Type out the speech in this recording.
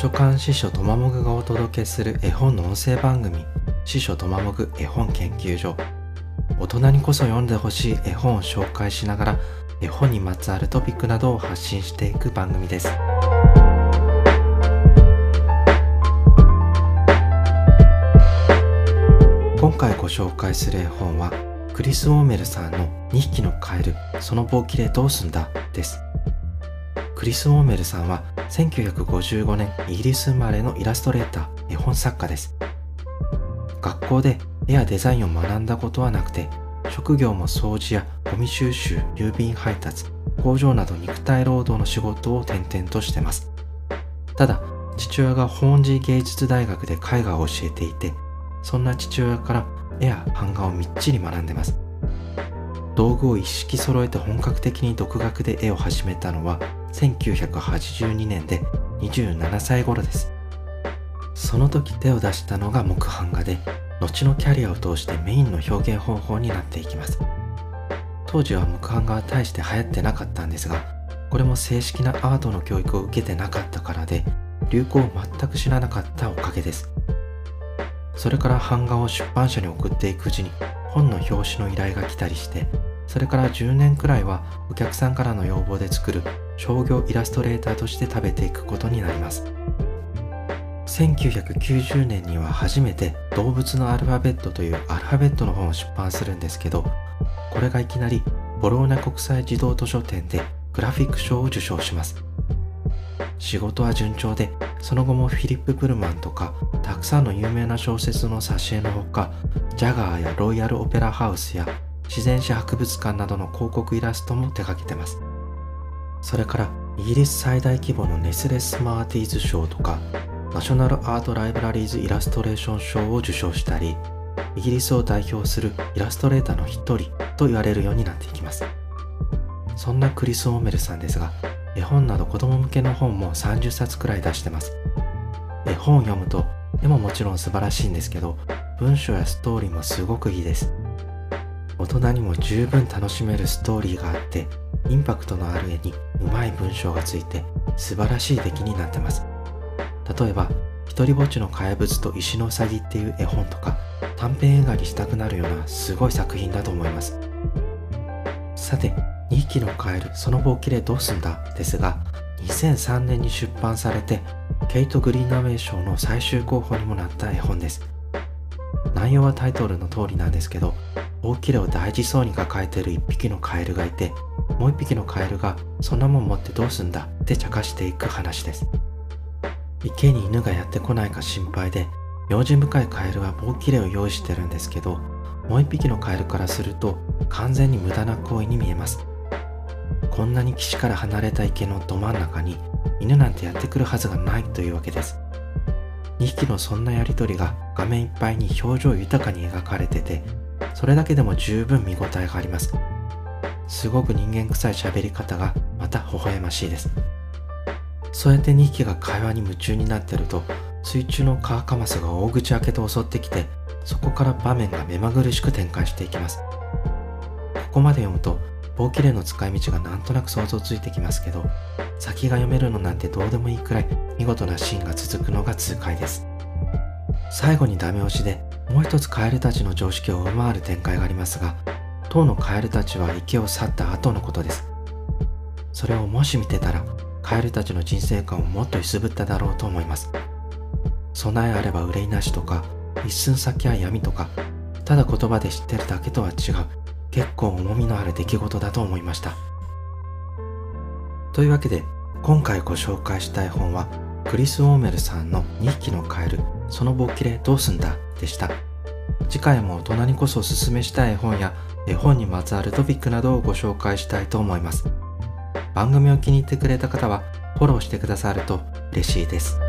書館司書とまもぐがお届けする絵本の音声番組司書とまもぐ絵本研究所。大人にこそ読んでほしい絵本を紹介しながら絵本にまつわるトピックなどを発信していく番組です。今回ご紹介する絵本はクリス・オーメルさんの2匹のカエルその棒切れどうすんだ？です。クリス・オーメルさんは1955年イギリス生まれのイラストレーター絵本作家です。学校で絵やデザインを学んだことはなくて職業も掃除やゴミ収集郵便配達工場など肉体労働の仕事を転々としてます。ただ父親が本寺芸術大学で絵画を教えていてそんな父親から絵や版画をみっちり学んでます。道具を一式揃えて本格的に独学で絵を始めたのは1982年で27歳頃です。その時手を出したのが木版画で後のキャリアを通してメインの表現方法になっていきます。当時は木版画は大して流行ってなかったんですがこれも正式なアートの教育を受けてなかったからで流行を全く知らなかったおかげです。それから版画を出版社に送っていくうちに本の表紙の依頼が来たりしてそれから10年くらいはお客さんからの要望で作る商業イラストレーターとして食べていくことになります。1990年には初めて動物のアルファベットというアルファベットの本を出版するんですけどこれがいきなりボローニャ国際児童図書展でグラフィック賞を受賞します。仕事は順調でその後もフィリップ・プルマンとかたくさんの有名な小説の挿絵のほかジャガーやロイヤル・オペラハウスや自然史博物館などの広告イラストも手掛けてます。それからイギリス最大規模のネスレ・スマーティーズ賞とかナショナルアートライブラリーズイラストレーション賞を受賞したりイギリスを代表するイラストレーターの一人と言われるようになっていきます。そんなクリス・オーメルさんですが絵本など子供向けの本も30冊くらい出してます。絵本を読むと絵ももちろん素晴らしいんですけど文章やストーリーもすごくいいです。大人にも十分楽しめるストーリーがあってインパクトのある絵にうまい文章がついて素晴らしい出来になってます。例えば「一りぼっちの怪物と石のうさぎ」っていう絵本とか短編映画にしたくなるようなすごい作品だと思います。さて2匹のカエルその棒切れどうすんだ？ですが2003年に出版されてケイト・グリーンナウェイ賞の最終候補にもなった絵本です。内容はタイトルの通りなんですけど大きれを大事そうに抱えてる1匹のカエルがいてもう1匹のカエルがそんなもん持ってどうすんだ？って茶化していく話です。池に犬がやってこないか心配で用心深いカエルは棒切れを用意してるんですけどもう1匹のカエルからすると完全に無駄な行為に見えます。こんなに岸から離れた池のど真ん中に犬なんてやってくるはずがないというわけです。2匹のそんなやりとりが画面いっぱいに表情豊かに描かれててそれだけでも十分見応えがあります。すごく人間臭い喋り方がまた微笑ましいです。そうやって2匹が会話に夢中になってると水中のカーカマスが大口開けて襲ってきてそこから場面が目まぐるしく展開していきます。ここまで読むと棒切れの使い道がなんとなく想像ついてきますけど先が読めるのなんてどうでもいいくらい見事なシーンが続くのが痛快です。最後にダメ押しでもう一つカエルたちの常識を上回る展開がありますが当のカエルたちは池を去った後のことです。それをもし見てたらカエルたちの人生観をもっと揺すぶっただろうと思います。備えあれば憂いなしとか一寸先は闇とかただ言葉で知ってるだけとは違う結構重みのある出来事だと思いました。というわけで今回ご紹介した絵本はクリス・オーメルさんの2匹のカエルその棒切れどうすんだでした。次回も大人にこそおすすめしたい絵本や絵本にまつわるトピックなどをご紹介したいと思います。番組を気に入ってくれた方はフォローしてくださると嬉しいです。